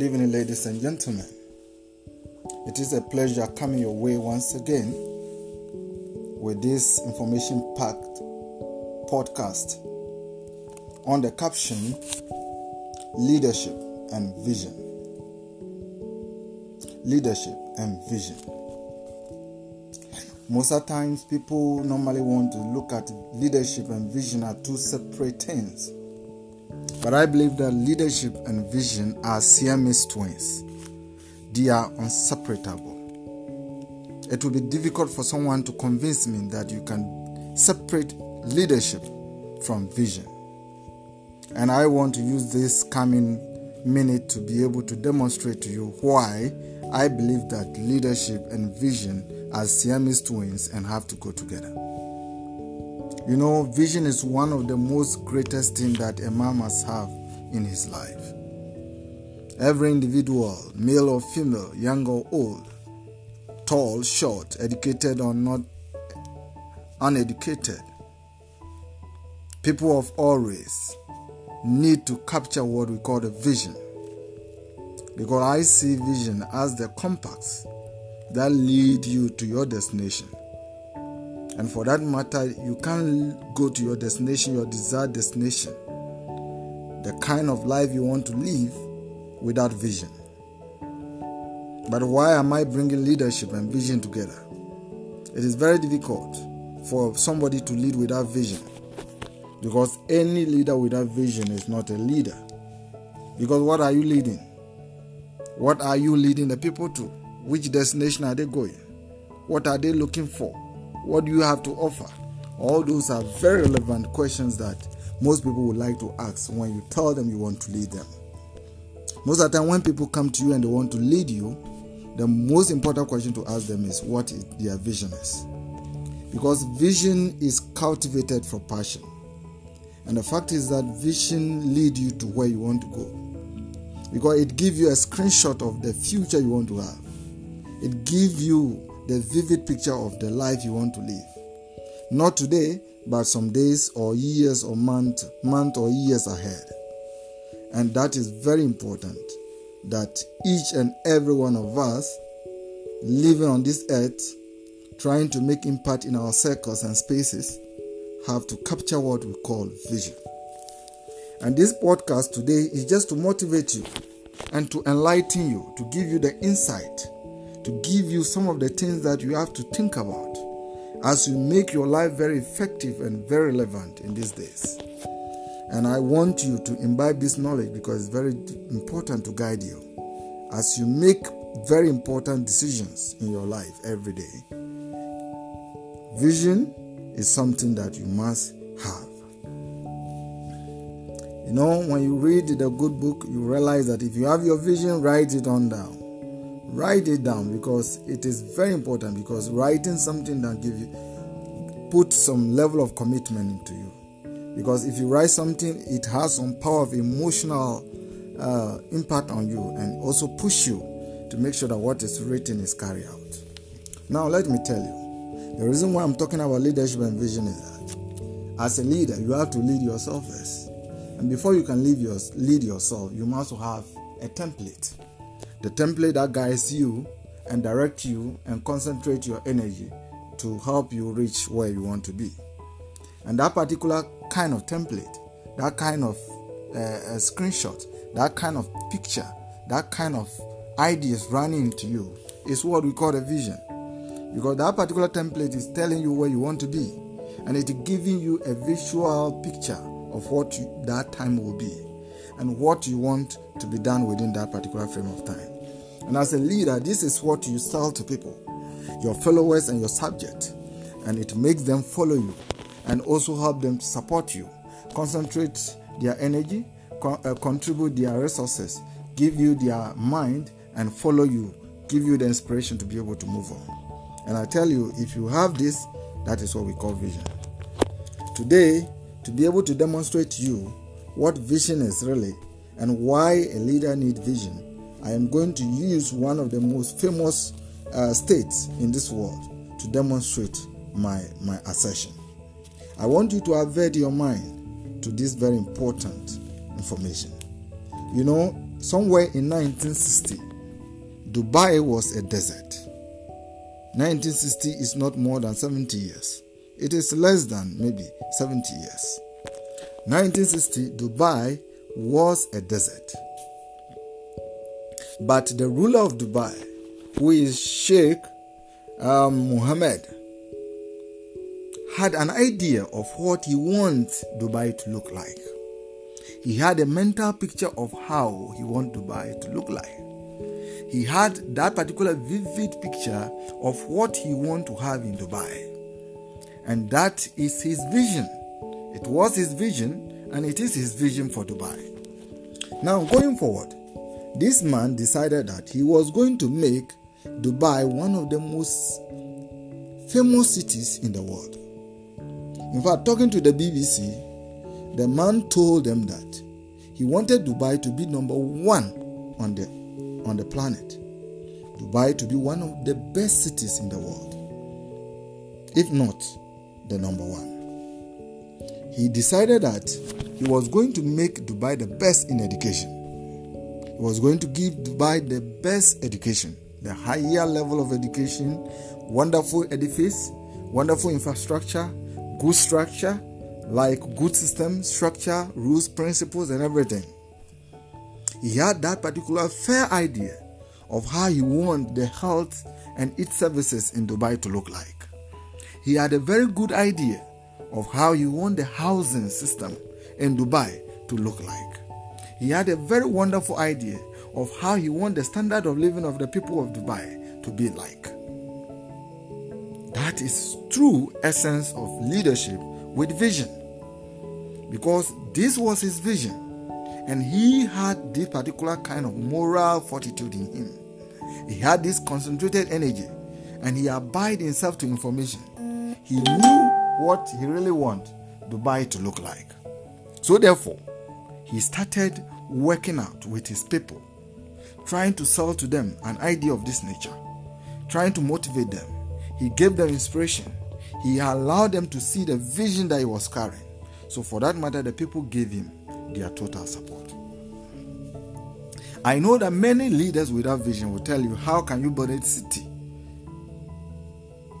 Good evening, ladies and gentlemen. It is a pleasure coming your way once again with this information packed podcast on the caption Leadership and Vision. Leadership and Vision. Most of the times, people normally want to look at leadership and vision as two separate things. But I believe that leadership and vision are Siamese twins. They are inseparable. It will be difficult for someone to convince me that you can separate leadership from vision. And I want to use this coming minute to be able to demonstrate to you why I believe that leadership and vision are Siamese twins and have to go together. You know, vision is one of the most greatest things that a man must have in his life. Every individual, male or female, young or old, tall, short, educated or not uneducated, people of all race need to capture what we call the vision. Because I see vision as the compass that lead you to your destination. And for that matter, you can't go to your destination, your desired destination, the kind of life you want to live without vision. But why am I bringing leadership and vision together? It is very difficult for somebody to lead without vision because any leader without vision is not a leader. Because what are you leading? What are you leading the people to? Which destination are they going? What are they looking for? What do you have to offer? All those are very relevant questions that most people would like to ask when you tell them you want to lead them. Most of the time, when people come to you and they want to lead you, the most important question to ask them is what their vision is. Because vision is cultivated for passion. And the fact is that vision lead you to where you want to go. Because it gives you a screenshot of the future you want to have. It gives you the vivid picture of the life you want to live. Not today, but some days or years or month, month or years ahead. And that is very important that each and every one of us living on this earth, trying to make impact in our circles and spaces, have to capture what we call vision. And this podcast today is just to motivate you and to enlighten you, to give you the insight, to give you some of the things that you have to think about as you make your life very effective and very relevant in these days. And I want you to imbibe this knowledge because it's very important to guide you as you make very important decisions in your life every day. Vision is something that you must have. You know, when you read the good book, you realize that if you have your vision, write it on down. Write it down because it is very important because writing something that give you put some level of commitment into you. Because if you write something, it has some power of emotional uh, impact on you and also push you to make sure that what is written is carried out. Now, let me tell you the reason why I'm talking about leadership and vision is that as a leader, you have to lead yourself first. And before you can lead, your, lead yourself, you must have a template. The template that guides you and direct you and concentrate your energy to help you reach where you want to be. And that particular kind of template, that kind of uh, screenshot, that kind of picture, that kind of ideas running into you is what we call a vision. Because that particular template is telling you where you want to be and it's giving you a visual picture of what you, that time will be and what you want to be done within that particular frame of time. And as a leader, this is what you sell to people, your followers and your subject, and it makes them follow you and also help them support you, concentrate their energy, con- uh, contribute their resources, give you their mind, and follow you, give you the inspiration to be able to move on. And I tell you, if you have this, that is what we call vision. Today, to be able to demonstrate to you what vision is really and why a leader needs vision, I am going to use one of the most famous uh, states in this world to demonstrate my, my assertion. I want you to avert your mind to this very important information. You know, somewhere in 1960, Dubai was a desert. 1960 is not more than 70 years. It is less than maybe 70 years. 1960, Dubai was a desert. But the ruler of Dubai, who is Sheikh um, Mohammed, had an idea of what he wants Dubai to look like. He had a mental picture of how he wants Dubai to look like. He had that particular vivid picture of what he wants to have in Dubai. And that is his vision. It was his vision and it is his vision for Dubai. Now, going forward, this man decided that he was going to make Dubai one of the most famous cities in the world. In fact, talking to the BBC, the man told them that he wanted Dubai to be number one on the, on the planet. Dubai to be one of the best cities in the world, if not the number one. He decided that he was going to make Dubai the best in education. Was going to give Dubai the best education, the higher level of education, wonderful edifice, wonderful infrastructure, good structure, like good system, structure, rules, principles, and everything. He had that particular fair idea of how he wanted the health and its services in Dubai to look like. He had a very good idea of how he wanted the housing system in Dubai to look like. He had a very wonderful idea of how he wanted the standard of living of the people of Dubai to be like. That is true essence of leadership with vision. Because this was his vision, and he had this particular kind of moral fortitude in him. He had this concentrated energy, and he abided himself to information. He knew what he really wanted Dubai to look like. So, therefore, he started working out with his people, trying to sell to them an idea of this nature, trying to motivate them. He gave them inspiration. He allowed them to see the vision that he was carrying. So, for that matter, the people gave him their total support. I know that many leaders without vision will tell you, How can you build a city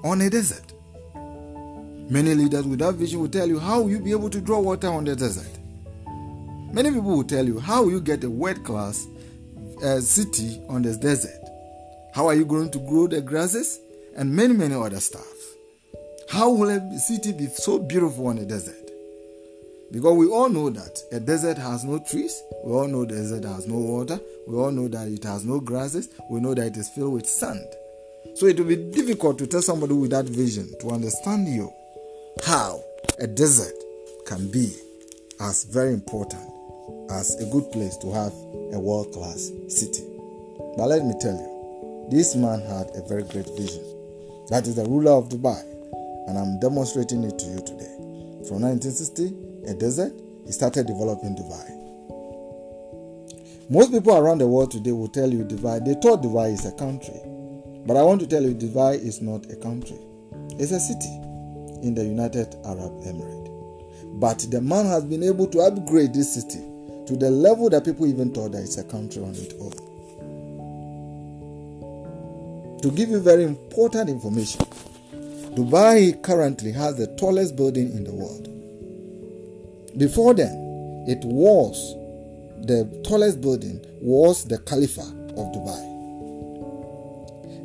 on a desert? Many leaders without vision will tell you, How will you be able to draw water on the desert? Many people will tell you, How will you get a world class uh, city on this desert? How are you going to grow the grasses? And many, many other stuff. How will a city be so beautiful on a desert? Because we all know that a desert has no trees, we all know the desert has no water, we all know that it has no grasses, we know that it is filled with sand. So it will be difficult to tell somebody with that vision to understand you how a desert can be as very important as a good place to have a world class city. But let me tell you, this man had a very great vision. That is the ruler of Dubai, and I'm demonstrating it to you today. From 1960, a desert, he started developing Dubai. Most people around the world today will tell you Dubai, they thought Dubai is a country. But I want to tell you, Dubai is not a country, it's a city in the United Arab Emirates. But the man has been able to upgrade this city to the level that people even thought that it's a country on its own. To give you very important information, Dubai currently has the tallest building in the world. Before then, it was the tallest building was the Khalifa of Dubai.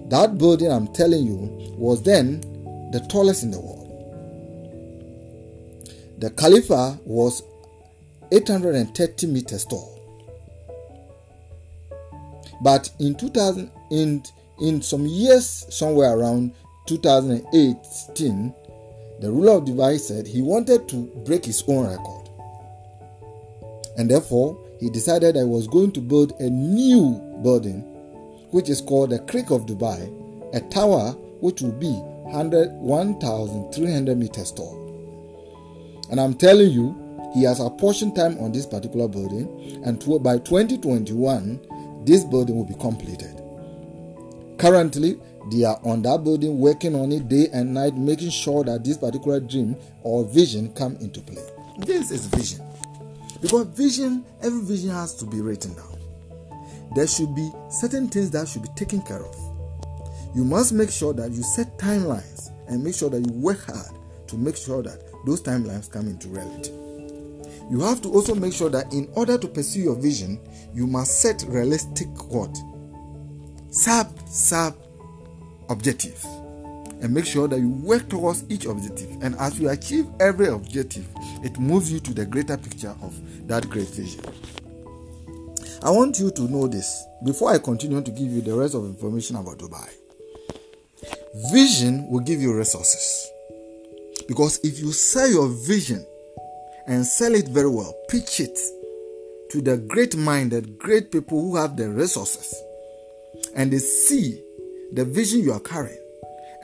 That building I'm telling you was then the tallest in the world. The Khalifa was 830 meters tall. But in 2000 in, in some years somewhere around 2018 the ruler of Dubai said he wanted to break his own record. And therefore, he decided I was going to build a new building, which is called the Creek of Dubai, a tower which will be 1,300 meters tall. And I'm telling you, he has apportioned time on this particular building, and by 2021, this building will be completed. Currently, they are on that building working on it day and night, making sure that this particular dream or vision come into play. This is vision. Because vision, every vision has to be written down. there should be certain things that should be taken care of. You must make sure that you set timelines and make sure that you work hard to make sure that those timelines come into reality. You have to also make sure that in order to pursue your vision, you must set realistic what? Sub sub objectives and make sure that you work towards each objective. And as you achieve every objective, it moves you to the greater picture of that great vision. I want you to know this before I continue to give you the rest of information about Dubai. Vision will give you resources. Because if you sell your vision and sell it very well, pitch it to the great minded, great people who have the resources, and they see the vision you are carrying,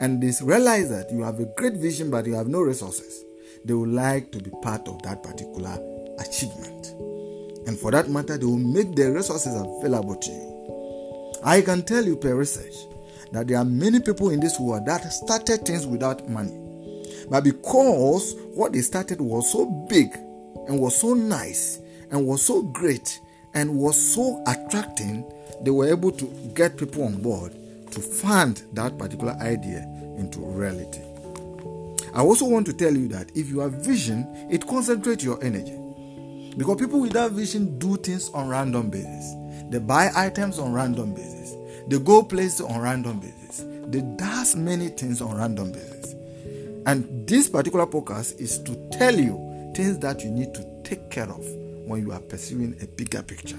and they realize that you have a great vision but you have no resources, they would like to be part of that particular achievement. And for that matter, they will make the resources available to you. I can tell you per research that there are many people in this world that started things without money. But because what they started was so big and was so nice and was so great and was so attracting, they were able to get people on board to fund that particular idea into reality. I also want to tell you that if you have vision, it concentrates your energy. Because people without vision do things on random basis. They buy items on random basis. They go places on random basis. They does many things on random basis. And this particular podcast is to tell you things that you need to take care of when you are pursuing a bigger picture.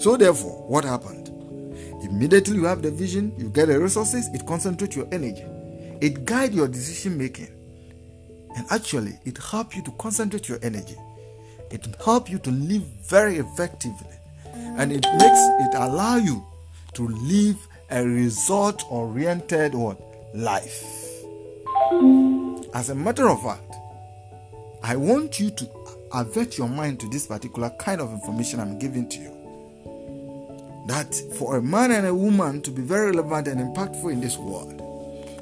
So therefore, what happened? Immediately you have the vision, you get the resources, it concentrates your energy. It guides your decision making. And actually, it helps you to concentrate your energy. It helps you to live very effectively. And it makes it allow you to live a result oriented life. As a matter of fact, I want you to avert your mind to this particular kind of information I'm giving to you. That for a man and a woman to be very relevant and impactful in this world,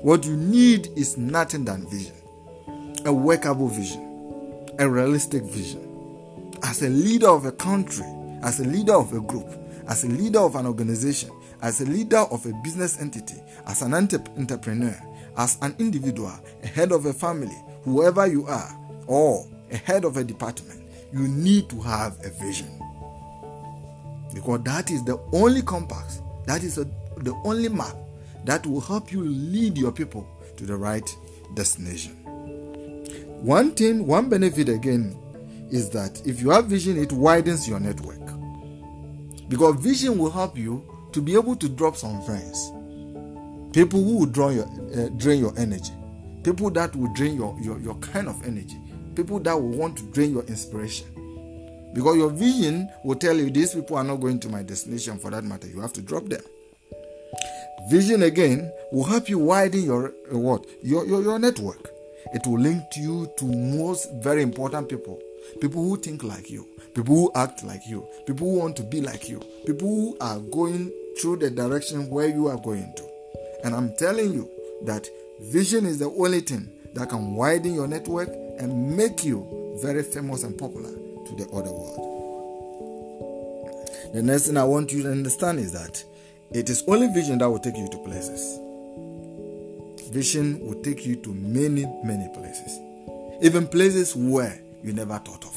what you need is nothing than vision a workable vision, a realistic vision. As a leader of a country, as a leader of a group, as a leader of an organization, as a leader of a business entity, as an entrepreneur, as an individual, a head of a family, whoever you are, or a head of a department, you need to have a vision. Because that is the only compass, that is a, the only map that will help you lead your people to the right destination. One thing, one benefit again is that if you have vision, it widens your network. Because vision will help you to be able to drop some friends. People who will draw your, uh, drain your energy. People that will drain your, your, your kind of energy. People that will want to drain your inspiration. Because your vision will tell you these people are not going to my destination for that matter. You have to drop them. Vision again will help you widen your uh, what? Your, your, your network. It will link you to most very important people. People who think like you, people who act like you, people who want to be like you, people who are going through the direction where you are going to. And I'm telling you that vision is the only thing that can widen your network and make you very famous and popular to the other world. The next thing I want you to understand is that it is only vision that will take you to places. Vision will take you to many, many places, even places where you never thought of.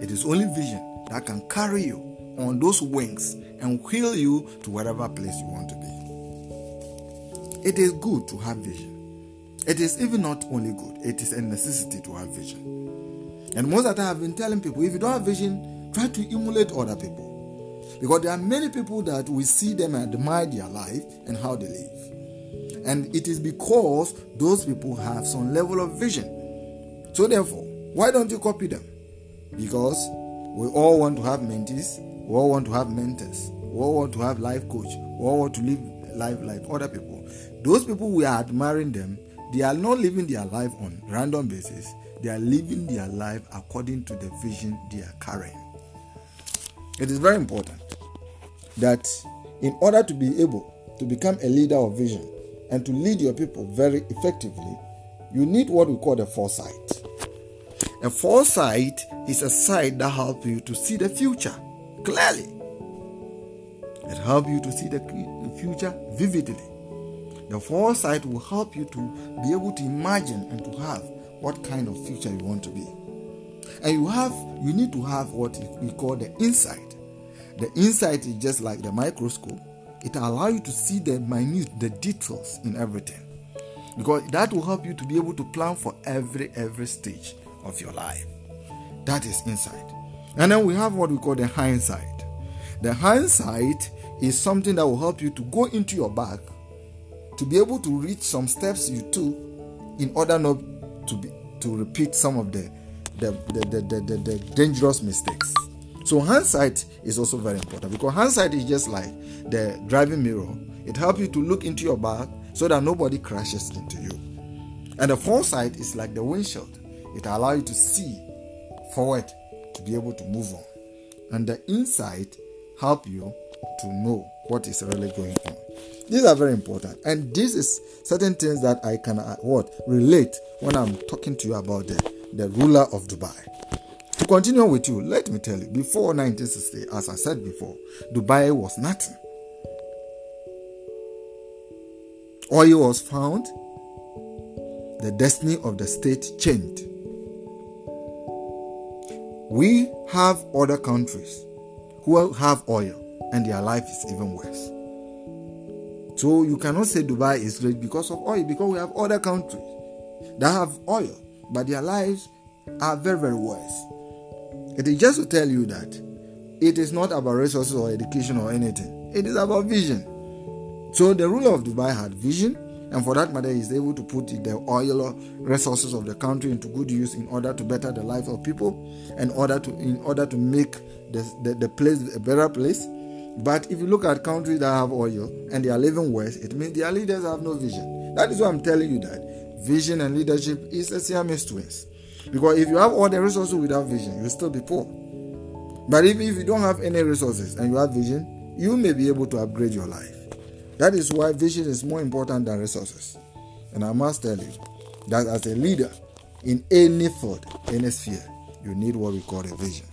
It is only vision that can carry you on those wings and wheel you to whatever place you want to be. It is good to have vision. It is even not only good, it is a necessity to have vision. And most of the time, I've been telling people if you don't have vision, try to emulate other people. Because there are many people that we see them and admire their life and how they live. And it is because those people have some level of vision. So, therefore, why don't you copy them? Because we all want to have mentees, we all want to have mentors, we all want to have life coach, we all want to live life like other people. Those people we are admiring them, they are not living their life on random basis. They are living their life according to the vision they are carrying. It is very important that in order to be able to become a leader of vision and to lead your people very effectively, you need what we call the foresight. A foresight is a sight that helps you to see the future clearly. It helps you to see the future vividly. The foresight will help you to be able to imagine and to have what kind of future you want to be. And you have you need to have what we call the insight. The insight is just like the microscope. It allows you to see the minute, the details in everything. Because that will help you to be able to plan for every every stage of your life. That is insight. And then we have what we call the hindsight. The hindsight is something that will help you to go into your back to be able to reach some steps you took in order not to be to repeat some of the the, the, the, the, the dangerous mistakes. So hindsight is also very important because hindsight is just like the driving mirror. It helps you to look into your back so that nobody crashes into you. And the foresight is like the windshield. It allows you to see forward to be able to move on. And the insight help you to know what is really going on. These are very important, and this is certain things that I can uh, what relate when I'm talking to you about the, the ruler of Dubai. To continue with you, let me tell you, before 1960, as I said before, Dubai was nothing. Oil was found, the destiny of the state changed. We have other countries who have oil and their life is even worse. So you cannot say Dubai is rich because of oil, because we have other countries that have oil, but their lives are very, very worse. It is just to tell you that it is not about resources or education or anything. It is about vision. So the ruler of Dubai had vision, and for that matter, is able to put the oil resources of the country into good use in order to better the life of people, and order to in order to make the, the, the place a better place but if you look at countries that have oil and they are living worse, it means their leaders have no vision. That is why I'm telling you that vision and leadership is a Siamese twins. Because if you have all the resources without vision, you'll still be poor. But if, if you don't have any resources and you have vision, you may be able to upgrade your life. That is why vision is more important than resources. And I must tell you that as a leader in any field, any sphere, you need what we call a vision.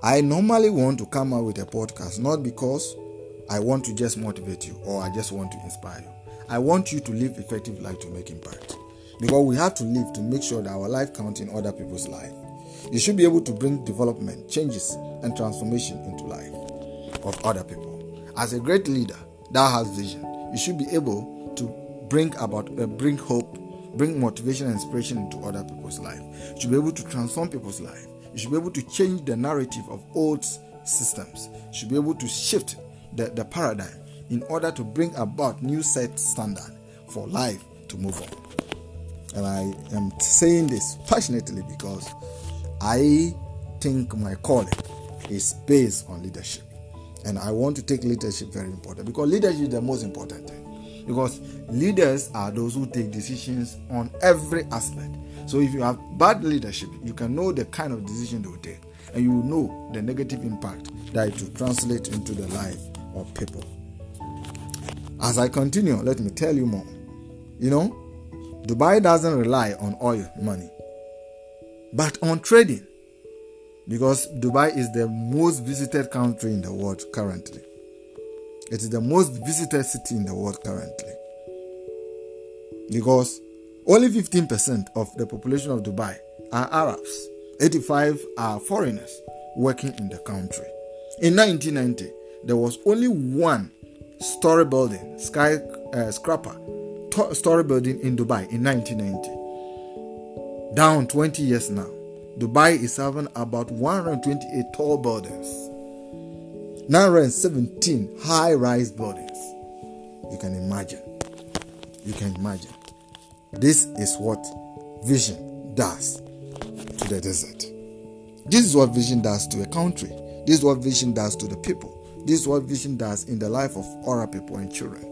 I normally want to come out with a podcast not because I want to just motivate you or I just want to inspire you. I want you to live effective life to make impact. Because we have to live to make sure that our life counts in other people's life. You should be able to bring development, changes, and transformation into life of other people. As a great leader that has vision, you should be able to bring about uh, bring hope, bring motivation and inspiration into other people's life. You should be able to transform people's life you should be able to change the narrative of old systems. You should be able to shift the, the paradigm in order to bring about new set standard for life to move on. And I am saying this passionately because I think my calling is based on leadership. And I want to take leadership very important because leadership is the most important thing. Because leaders are those who take decisions on every aspect. So if you have bad leadership, you can know the kind of decision they will take, and you will know the negative impact that it will translate into the life of people. As I continue, let me tell you more. You know, Dubai doesn't rely on oil money, but on trading. Because Dubai is the most visited country in the world currently. It is the most visited city in the world currently. Because only 15% of the population of Dubai are Arabs. 85 are foreigners working in the country. In 1990, there was only one story building, sky uh, story building in Dubai in 1990. Down 20 years now, Dubai is having about 128 tall buildings, 917 high-rise buildings. You can imagine. You can imagine. This is what vision does to the desert. This is what vision does to a country. This is what vision does to the people. This is what vision does in the life of other people and children.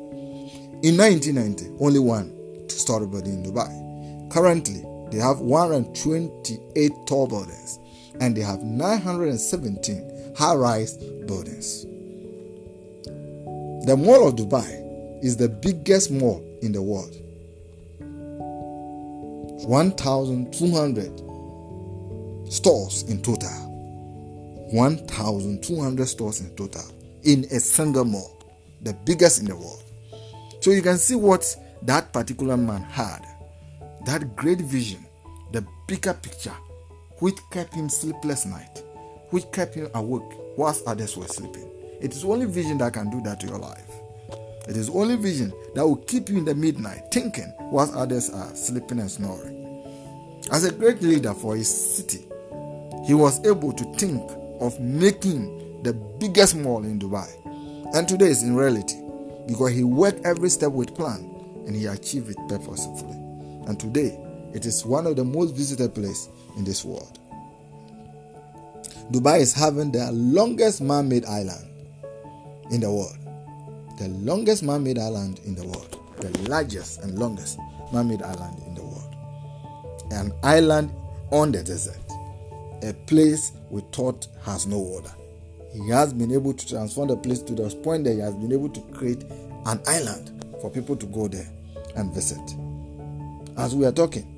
In 1990, only one two-story building in Dubai. Currently, they have 128 tall buildings and they have 917 high-rise buildings. The Mall of Dubai is the biggest mall in the world 1,200 stores in total. 1,200 stores in total. in a single mall, the biggest in the world. So you can see what that particular man had that great vision, the bigger picture, which kept him sleepless night, which kept him awake whilst others were sleeping. It is only vision that can do that to your life. It is only vision that will keep you in the midnight thinking whilst others are sleeping and snoring. As a great leader for his city, he was able to think of making the biggest mall in Dubai. And today is in reality because he worked every step with plan and he achieved it purposefully. And today it is one of the most visited places in this world. Dubai is having the longest man made island in the world. The longest man made island in the world. The largest and longest man made island in the world. An island on the desert. A place we thought has no water. He has been able to transform the place to the point that he has been able to create an island for people to go there and visit. As we are talking,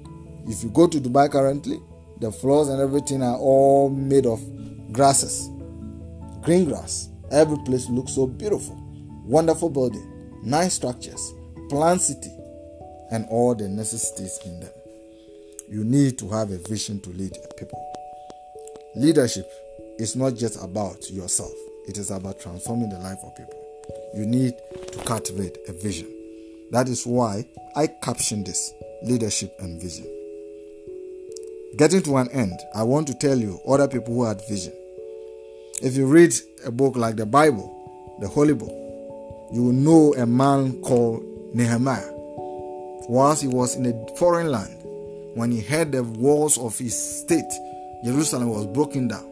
if you go to Dubai currently, the floors and everything are all made of grasses, green grass. Every place looks so beautiful. Wonderful building, nice structures, planned city, and all the necessities in them. You need to have a vision to lead people. Leadership is not just about yourself, it is about transforming the life of people. You need to cultivate a vision. That is why I captioned this leadership and vision. Getting to an end, I want to tell you other people who had vision. If you read a book like the Bible, the Holy Book, you will know a man called Nehemiah. Whilst he was in a foreign land, when he heard the walls of his state, Jerusalem was broken down.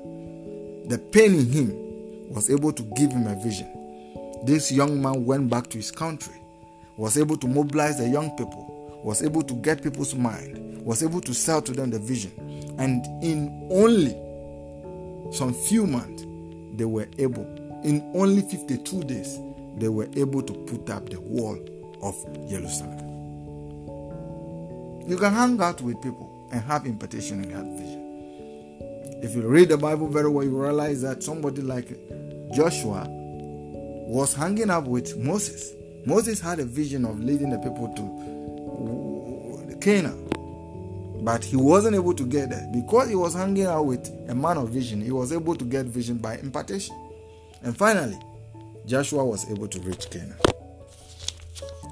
The pain in him was able to give him a vision. This young man went back to his country, was able to mobilize the young people, was able to get people's mind, was able to sell to them the vision. And in only some few months, they were able, in only 52 days, they were able to put up the wall of Jerusalem. You can hang out with people and have impartation and have vision. If you read the Bible very well, you realize that somebody like Joshua was hanging up with Moses. Moses had a vision of leading the people to Canaan, but he wasn't able to get there because he was hanging out with a man of vision. He was able to get vision by impartation, and finally, Joshua was able to reach Canaan.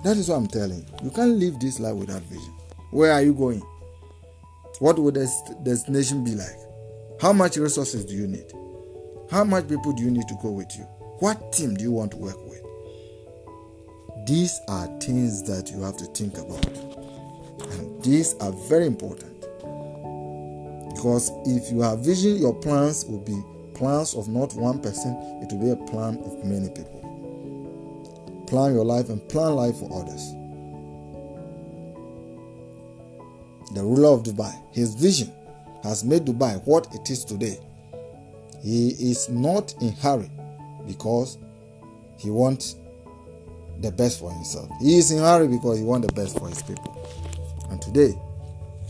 That is what I'm telling you. You can't live this life without vision. Where are you going? What would the destination be like? How much resources do you need? How much people do you need to go with you? What team do you want to work with? These are things that you have to think about. And these are very important. Because if you have vision, your plans will be plans of not one person, it will be a plan of many people. Plan your life and plan life for others. The ruler of Dubai, his vision has made Dubai what it is today. He is not in hurry because he wants the best for himself. He is in hurry because he wants the best for his people. And today,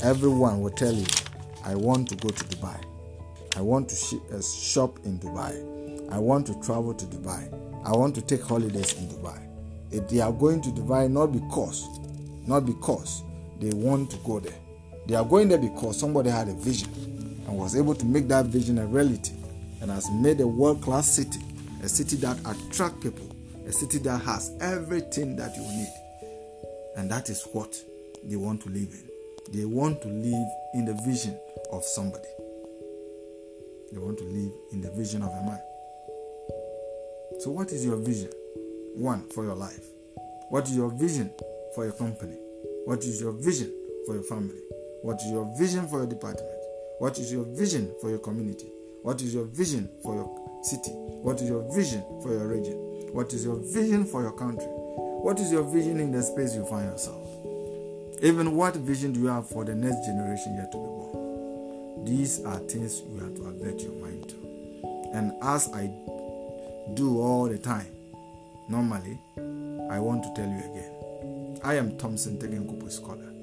everyone will tell you, I want to go to Dubai. I want to uh, shop in Dubai. I want to travel to Dubai. I want to take holidays in Dubai. If they are going to Dubai not because, not because they want to go there, they are going there because somebody had a vision and was able to make that vision a reality and has made a world class city, a city that attracts people, a city that has everything that you need. And that is what they want to live in. They want to live in the vision of somebody. They want to live in the vision of a man. So, what is your vision? One, for your life. What is your vision for your company? What is your vision for your family? What is your vision for your department? What is your vision for your community? What is your vision for your city? What is your vision for your region? What is your vision for your country? What is your vision in the space you find yourself? Even what vision do you have for the next generation yet to be born? These are things you have to alert your mind to. And as I do all the time, normally, I want to tell you again. I am Thompson Tegenkupu Scholar.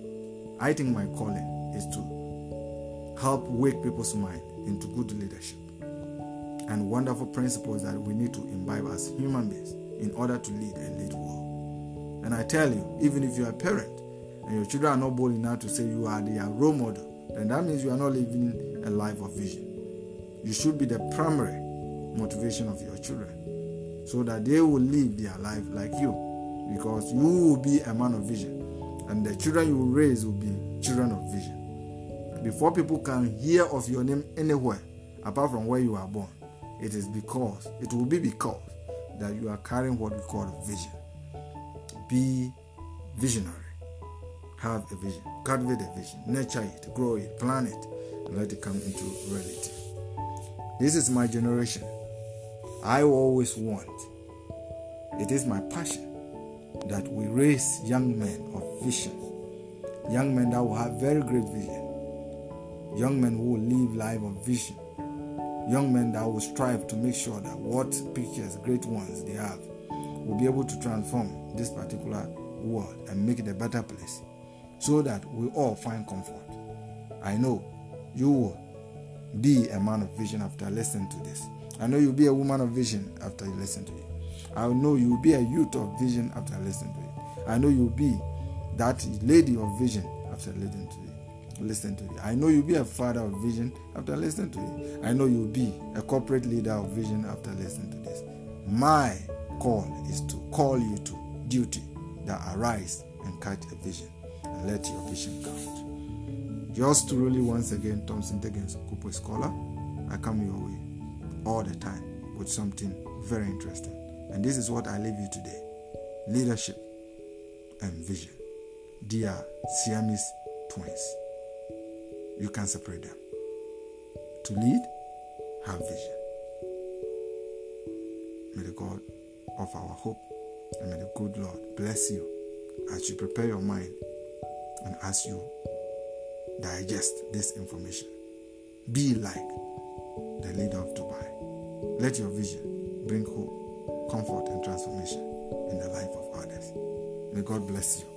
I think my calling is to help wake people's mind into good leadership and wonderful principles that we need to imbibe as human beings in order to lead and lead well. And I tell you, even if you are a parent and your children are not bold enough to say you are their role model, then that means you are not living a life of vision. You should be the primary motivation of your children so that they will live their life like you because you will be a man of vision and the children you raise will be children of vision. Before people can hear of your name anywhere apart from where you are born, it is because, it will be because that you are carrying what we call vision. Be visionary. Have a vision. Cultivate a vision. Nurture it, grow it, plan it, and let it come into reality. This is my generation. I always want, it is my passion that we raise young men of vision, young men that will have very great vision, young men who will live life of vision, young men that will strive to make sure that what pictures, great ones they have, will be able to transform this particular world and make it a better place so that we all find comfort. I know you will be a man of vision after listening to this. I know you'll be a woman of vision after you listen to it. I know you'll be a youth of vision after listening to it. I know you'll be that lady of vision after listening to it. Listen to it. I know you'll be a father of vision after listening to it. I know you'll be a corporate leader of vision after listening to this. My call is to call you to duty that arise and catch a vision and let your vision count. Yours truly, once again, Thompson Diggins, Kupo Scholar. I come your way all the time with something very interesting. And this is what I leave you today leadership and vision. Dear Siamese twins, you can separate them. To lead, have vision. May the God of our hope and may the good Lord bless you as you prepare your mind and as you digest this information. Be like the leader of Dubai. Let your vision bring hope, comfort, and transformation in the life of others. May God bless you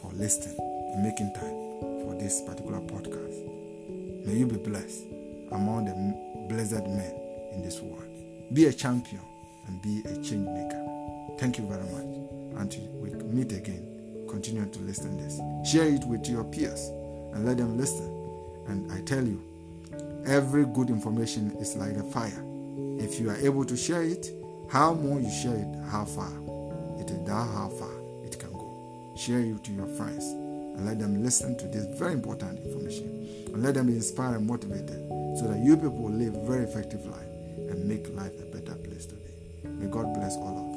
for listening and making time for this particular podcast. May you be blessed among the blessed men in this world. Be a champion and be a change maker. Thank you very much. Until we meet again, continue to listen this. Share it with your peers and let them listen. And I tell you, every good information is like a fire. If you are able to share it, how more you share it, how far it is that how far. Share it to your friends and let them listen to this very important information and let them be inspired and motivated so that you people live very effective life and make life a better place to be. May God bless all